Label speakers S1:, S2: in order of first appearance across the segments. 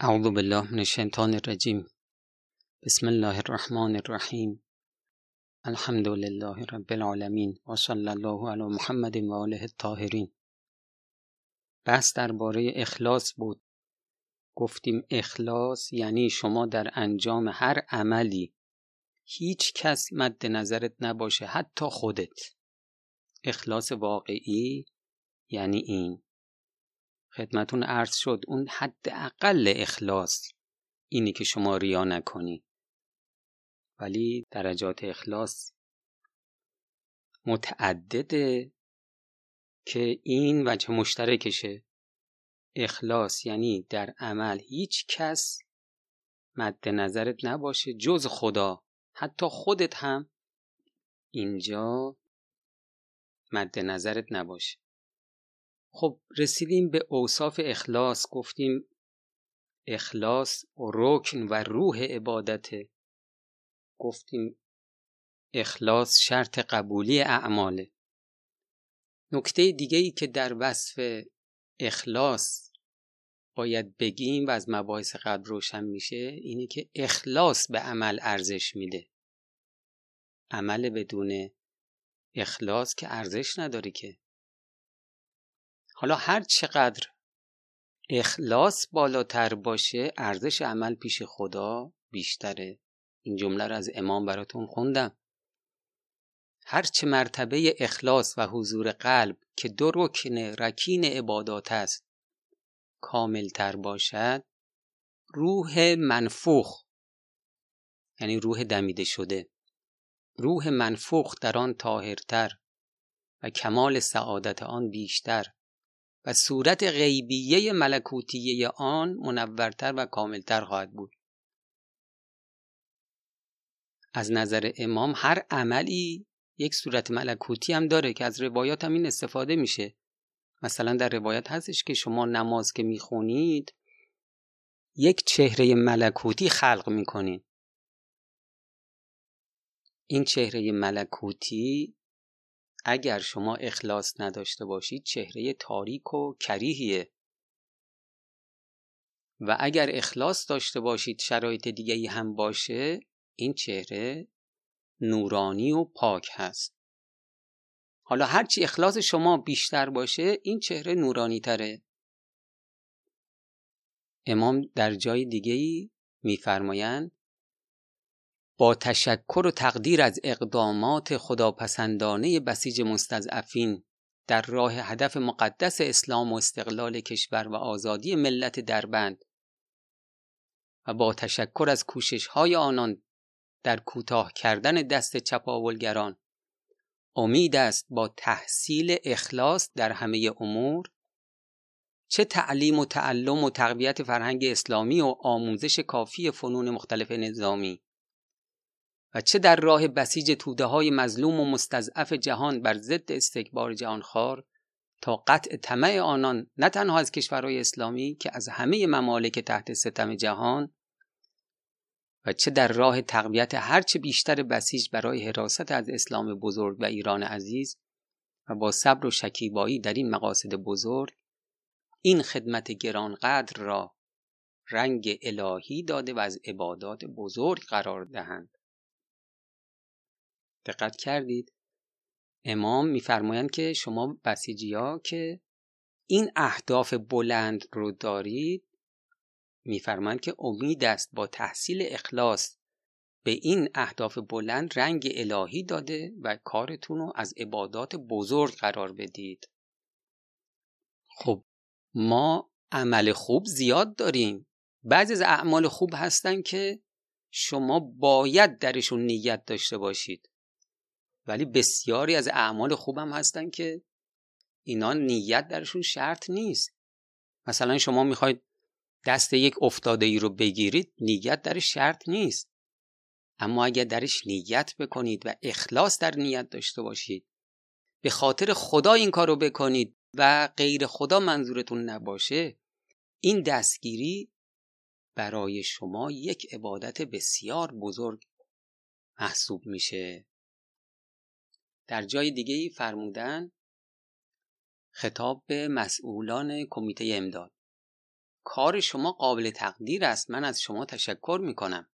S1: اعوذ بالله من الشیطان الرجیم بسم الله الرحمن الرحیم الحمد لله رب العالمین و صلی الله علی محمد و آله الطاهرین. بحث درباره اخلاص بود. گفتیم اخلاص یعنی شما در انجام هر عملی هیچ کس مد نظرت نباشه حتی خودت. اخلاص واقعی یعنی این. خدمتون عرض شد. اون حد اقل اخلاص اینی که شما ریا نکنی. ولی درجات اخلاص متعدده که این وجه مشترکشه. اخلاص یعنی در عمل هیچ کس مد نظرت نباشه جز خدا. حتی خودت هم اینجا مد نظرت نباشه. خب رسیدیم به اوصاف اخلاص گفتیم اخلاص رکن و روح عبادته گفتیم اخلاص شرط قبولی اعماله نکته دیگه ای که در وصف اخلاص باید بگیم و از مباحث قبل روشن میشه اینه که اخلاص به عمل ارزش میده. عمل بدون اخلاص که ارزش نداره که. حالا هر چقدر اخلاص بالاتر باشه ارزش عمل پیش خدا بیشتره. این جمله رو از امام براتون خوندم. هرچه مرتبه اخلاص و حضور قلب که دو رکن رکین عبادات است کاملتر باشد روح منفوخ یعنی روح دمیده شده. روح منفوخ در آن تاهرتر و کمال سعادت آن بیشتر. و صورت غیبیه ملکوتیه آن منورتر و کاملتر خواهد بود. از نظر امام هر عملی یک صورت ملکوتی هم داره که از روایات هم این استفاده میشه. مثلا در روایت هستش که شما نماز که می‌خونید یک چهره ملکوتی خلق می‌کنید. این چهره ملکوتی اگر شما اخلاص نداشته باشید چهره تاریک و کریهیه. و اگر اخلاص داشته باشید شرایط دیگه هم باشه این چهره نورانی و پاک هست. حالا هرچی اخلاص شما بیشتر باشه این چهره نورانی تره. امام در جای دیگه ای میفرمایند با تشکر و تقدیر از اقدامات خداپسندانه بسیج مستضعفین در راه هدف مقدس اسلام و استقلال کشور و آزادی ملت دربند و با تشکر از کوشش های آنان در کوتاه کردن دست چپاولگران امید است با تحصیل اخلاص در همه امور چه تعلیم و تعلم و تقویت فرهنگ اسلامی و آموزش کافی فنون مختلف نظامی و چه در راه بسیج توده های مظلوم و مستضعف جهان بر ضد استکبار جهانخوار تا قطع طمع آنان نه تنها از کشورهای اسلامی که از همه ممالک تحت ستم جهان و چه در راه تقویت هرچه بیشتر بسیج برای حراست از اسلام بزرگ و ایران عزیز و با صبر و شکیبایی در این مقاصد بزرگ این خدمت گرانقدر را رنگ الهی داده و از عبادات بزرگ قرار دهند. دقت کردید. امام میفرمایند که شما بسیجی ها که این اهداف بلند رو دارید میفرمایند که امید است با تحصیل اخلاص به این اهداف بلند رنگ الهی داده و کارتون رو از عبادات بزرگ قرار بدید. خب ما عمل خوب زیاد داریم. بعضی از اعمال خوب هستن که شما باید درشون نیت داشته باشید. ولی بسیاری از اعمال خوبم هستن که اینا نیت درشون شرط نیست. مثلا شما می‌خواید دست یک افتاده ای رو بگیرید نیت درش شرط نیست. اما اگر درش نیت بکنید و اخلاص در نیت داشته باشید به خاطر خدا این کار رو بکنید و غیر خدا منظورتون نباشه این دستگیری برای شما یک عبادت بسیار بزرگ محسوب میشه. در جای دیگه ای فرمودن خطاب به مسئولان کمیته امداد. کار شما قابل تقدیر است من از شما تشکر می کنم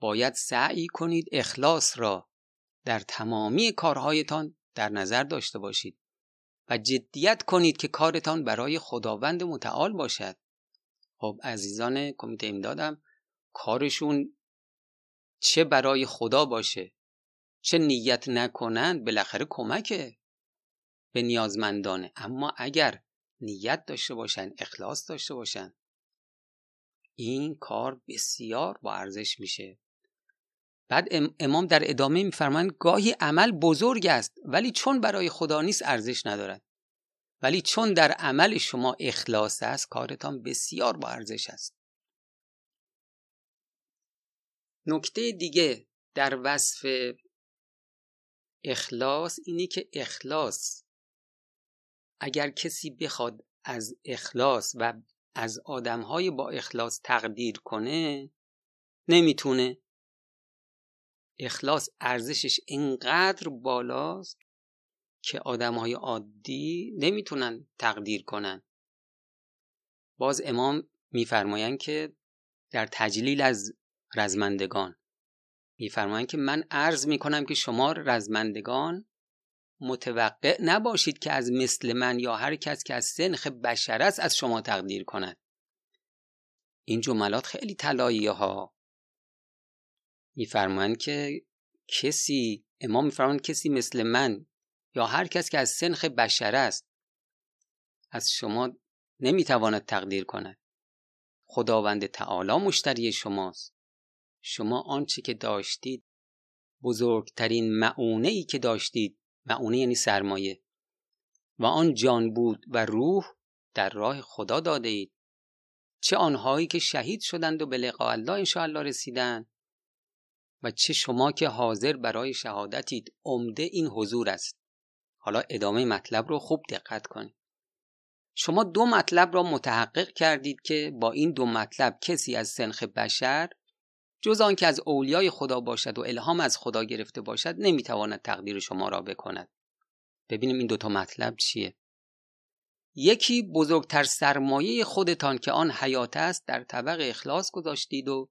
S1: باید سعی کنید اخلاص را در تمامی کارهایتان در نظر داشته باشید و جدیت کنید که کارتان برای خداوند متعال باشد. خب عزیزان کمیته امدادم کارشون چه برای خدا باشه؟ چه نیت نکنند بالاخره کمکه به نیازمندانه اما اگر نیت داشته باشن اخلاص داشته باشن این کار بسیار با ارزش میشه. بعد امام در ادامه میفرمایند گاهی عمل بزرگ است ولی چون برای خدا نیست ارزش ندارد. ولی چون در عمل شما اخلاص است کارتان بسیار با ارزش است. نکته دیگه در وصف اخلاص اینی که اخلاص. اگر کسی بخواد از اخلاص و از آدمهای با اخلاص تقدیر کنه نمی‌تونه. اخلاص ارزشش اینقدر بالاست که آدمهای عادی نمی‌تونن تقدیر کنن. باز امام میفرمایند که در تجلیل از رزمندگان میفرمایند که من عرض می‌کنم که شما رزمندگان متوقع نباشید که از مثل من یا هر کس که از سنخ بشر است از شما تقدیر کند. این جملات خیلی طلاییه ها میفرمایند که کسی امام میفرمایند کسی مثل من یا هر کس که از سنخ بشر است از شما نمی‌تواند تقدیر کند. خداوند تعالی مشتری شماست. شما آنچه که داشتید بزرگترین معونه ای که داشتید معونه یعنی سرمایه. و آن جان بود و روح در راه خدا داده اید چه آنهایی که شهید شدند و به لقاء الله انشاءالله رسیدند و چه شما که حاضر برای شهادتید عمده این حضور است. حالا ادامه مطلب رو خوب دقت کنید. شما دو مطلب را متحقق کردید که با این دو مطلب کسی از سنخ بشر جز آنکه از اولیای خدا باشد و الهام از خدا گرفته باشد نمی‌تواند تقدیر شما را بکند. ببینیم این دوتا مطلب چیه. یکی بزرگتر سرمایه خودتان که آن حیات است در طبق اخلاص گذاشتید و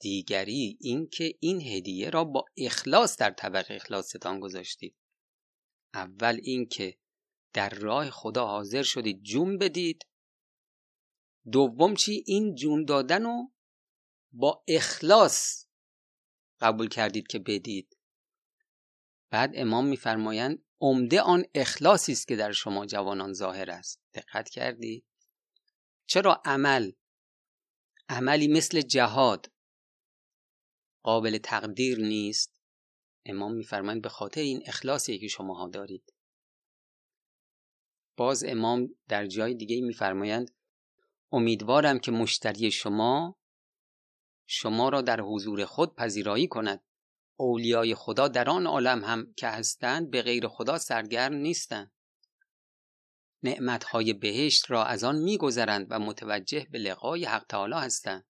S1: دیگری اینکه این هدیه را با اخلاص در طبق اخلاصتان گذاشتید. اول اینکه در راه خدا حاضر شدید جون بدید. دوم چی؟ این جون دادن و با اخلاص قبول کردید که بدید. بعد امام میفرمایند عمده آن اخلاصی است که در شما جوانان ظاهر است. دقت کردی چرا عمل؟ عملی مثل جهاد قابل تقدیر نیست. امام میفرمایند به خاطر این اخلاصی که شماها دارید. باز امام در جای دیگه میفرمایند امیدوارم که مشتری شما شما را در حضور خود پذیرایی کند. اولیای خدا در آن عالم هم که هستند به غیر خدا سرگرم نیستند. نعمتهای بهشت را از آن میگذرند و متوجه به لقای حق تعالی هستند.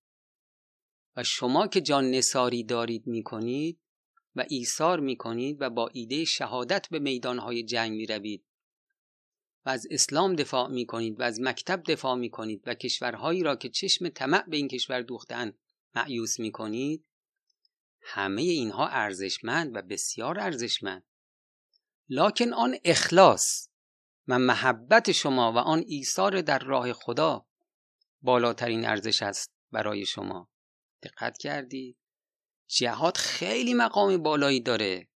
S1: و شما که جان نساری دارید می‌کنید و ایثار می‌کنید و با ایده شهادت به میدانهای جنگ می‌روید. و از اسلام دفاع می‌کنید و از مکتب دفاع می‌کنید و کشورهایی را که چشم طمع به این کشور دوختند معیوس می کنید همه اینها ارزشمند و بسیار ارزشمند. لکن آن اخلاص و محبت شما و آن ایثار در راه خدا بالاترین ارزش است برای شما. دقت کردی؟ جهاد خیلی مقام بالایی داره.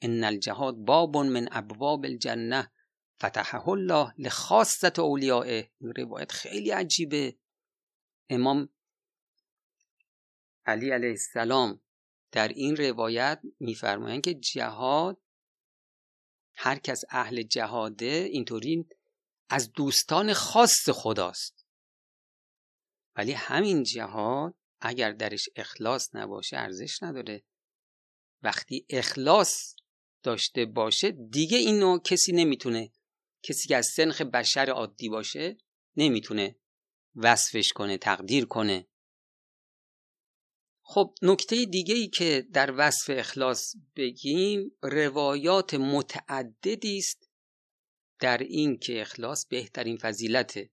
S1: ان الجهاد باب من ابواب الجنه فتحه الله لخاصت اولیائه این روایت خیلی عجیبه. امام علی علیه السلام در این روایت میفرمایند که جهاد هر کس اهل جهاده اینطوری از دوستان خاص خداست. ولی همین جهاد اگر درش اخلاص نباشه ارزش نداره. وقتی اخلاص داشته باشه دیگه اینو کسی نمی‌تونه کسی که از سنخ بشر عادی باشه نمی‌تونه وصفش کنه تقدیر کنه. خب نکته دیگه ای که در وصف اخلاص بگیم روایات متعددی است در این که اخلاص بهترین فضیلته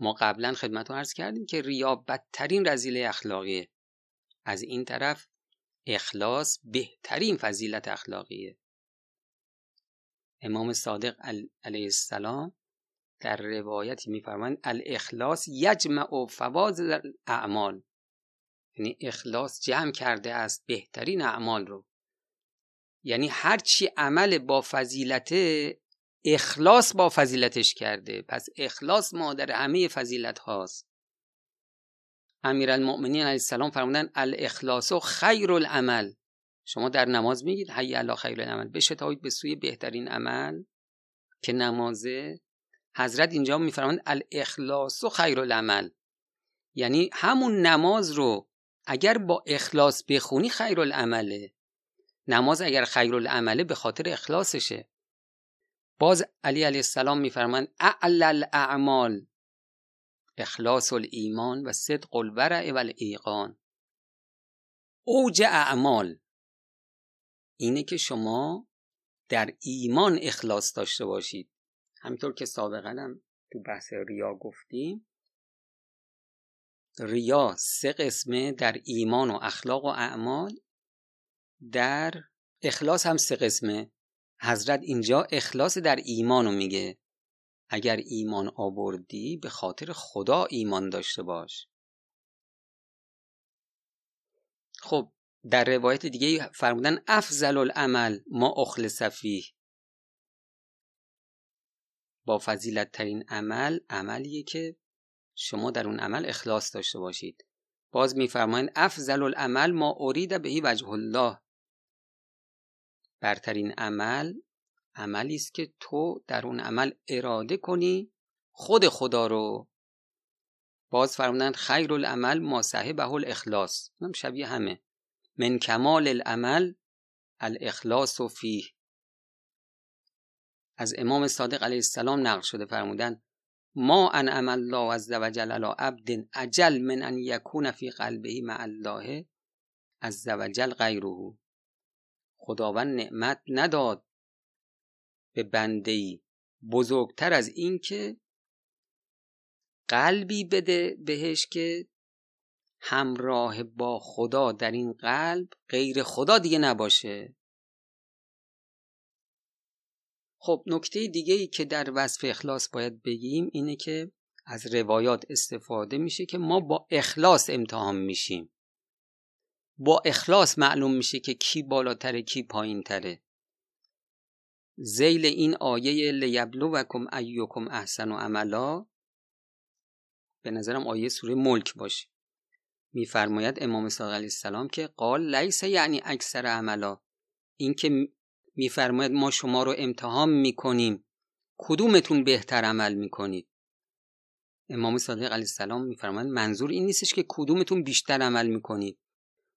S1: ما قبلا خدمت رو عرض کردیم که ریا بدترین رزیله اخلاقیه. از این طرف اخلاص بهترین فضیلت اخلاقیه. امام صادق علیه السلام در روایتی میفرمایند الاخلاص یجمع فواز اعمال یعنی اخلاص جمع کرده است بهترین اعمال رو. یعنی هرچی عمل با فضیلت اخلاص با فضیلتش کرده. پس اخلاص مادر همه فضیلت هاست. امیرالمؤمنین علیه السلام فرمودن الاخلاص خیر العمل شما در نماز میگید حی الله خیر العمل بشتابید به سوی بهترین عمل که نمازه. حضرت اینجا میفرمایند الاخلاص خیر العمل یعنی همون نماز رو اگر با اخلاص بخونی خیر العمله نماز اگر خیر العمله به خاطر اخلاصشه. باز علی علیه السلام میفرمایند اعل الاعمال اخلاص الایمان و صدق الورع و الایقان. اوج اعمال. اینه که شما در ایمان اخلاص داشته باشید. همینطور که سابقا هم تو بحث ریا گفتیم ریا سه قسمه در ایمان و اخلاق و اعمال. در اخلاص هم سه قسمه. حضرت اینجا اخلاص در ایمانو میگه. اگر ایمان آوردی به خاطر خدا ایمان داشته باش. خب در روایت دیگه فرمودن افضل العمل ما اخلص فیه. با فضیلت ترین عمل عملیه که شما در اون عمل اخلاص داشته باشید. باز میفرمایند افضل العمل ما ارید بهی وجه الله. برترین عمل عملی است که تو در اون عمل اراده کنی خود خدا رو. باز فرمودند خیر العمل ما صاحبه الاخلاص. هم شبیه همه. من کمال العمل الاخلاص و فیه. از امام صادق علیه السلام نقل شده فرمودن ما ان عمل الله عز وجل علی عبد اجل من ان یکون فی قلبه مع الله عز وجل غیره. خداوند نعمت نداد به بنده بزرگتر از این که قلبی بده بهش که همراه با خدا در این قلب غیر خدا دیگه نباشه. خب نکته دیگه ای که در وصف اخلاص باید بگیم اینه که از روایات استفاده میشه که ما با اخلاص امتحان میشیم. با اخلاص معلوم میشه که کی بالاتره کی پایین تره زیل این آیه لیبلوکم ایوکم احسن و عملا به نظرم آیه سوره ملک باشه. میفرماید امام صادق علیه السلام که قال لیس یعنی اکثر عملا. این که میفرماید ما شما رو امتحان می‌کنیم. کدومتون بهتر عمل می‌کنید؟ امام صادق علیه السلام میفرماید منظور این نیستش که کدومتون بیشتر عمل می‌کنید.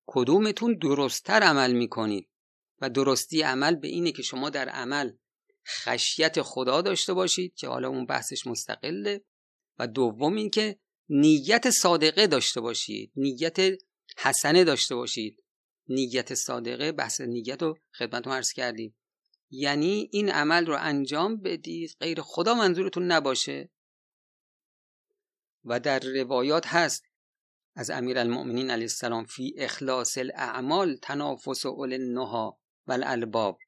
S1: کدومتون درستتر عمل می‌کنید؟ و درستی عمل به اینه که شما در عمل خشیت خدا داشته باشید که حالا اون بحثش مستقله. و دوم این که نیت صادقه داشته باشید نیت حسنه داشته باشید. نیت صادقه بحث نیت رو خدمتتون عرض کردیم. یعنی این عمل رو انجام بدید غیر خدا منظورتون نباشه؟ و در روایات هست از امیر المؤمنین علیه السلام فی اخلاص الاعمال تنافس اول النها و الالباب.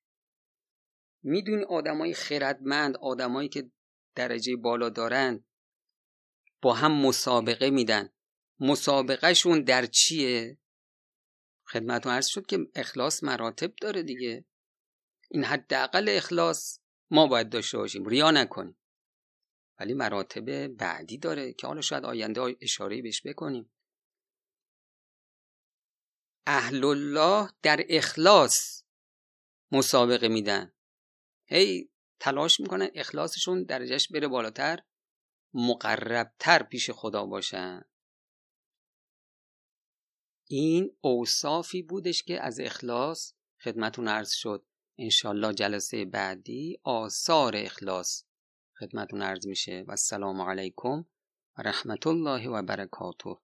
S1: می‌دونی آدمای خردمند آدمایی که درجه بالا دارن با هم مسابقه میدن. مسابقهشون در چیه؟ خدمتون عرض شد که اخلاص مراتب داره دیگه. این حداقل اخلاص ما باید داشته باشیم ریا نکنیم. ولی مراتب بعدی داره که حالا شاید آینده اشاره بهش بکنیم. اهل الله در اخلاص مسابقه میدن. هی تلاش می‌کنن اخلاصشون درجهش بره بالاتر مقربتر پیش خدا باشن. این اوصافی بودش که از اخلاص خدمتون عرض شد. انشالله جلسه بعدی آثار اخلاص خدمتون عرض میشه. و السلام علیکم و رحمت الله و برکاته.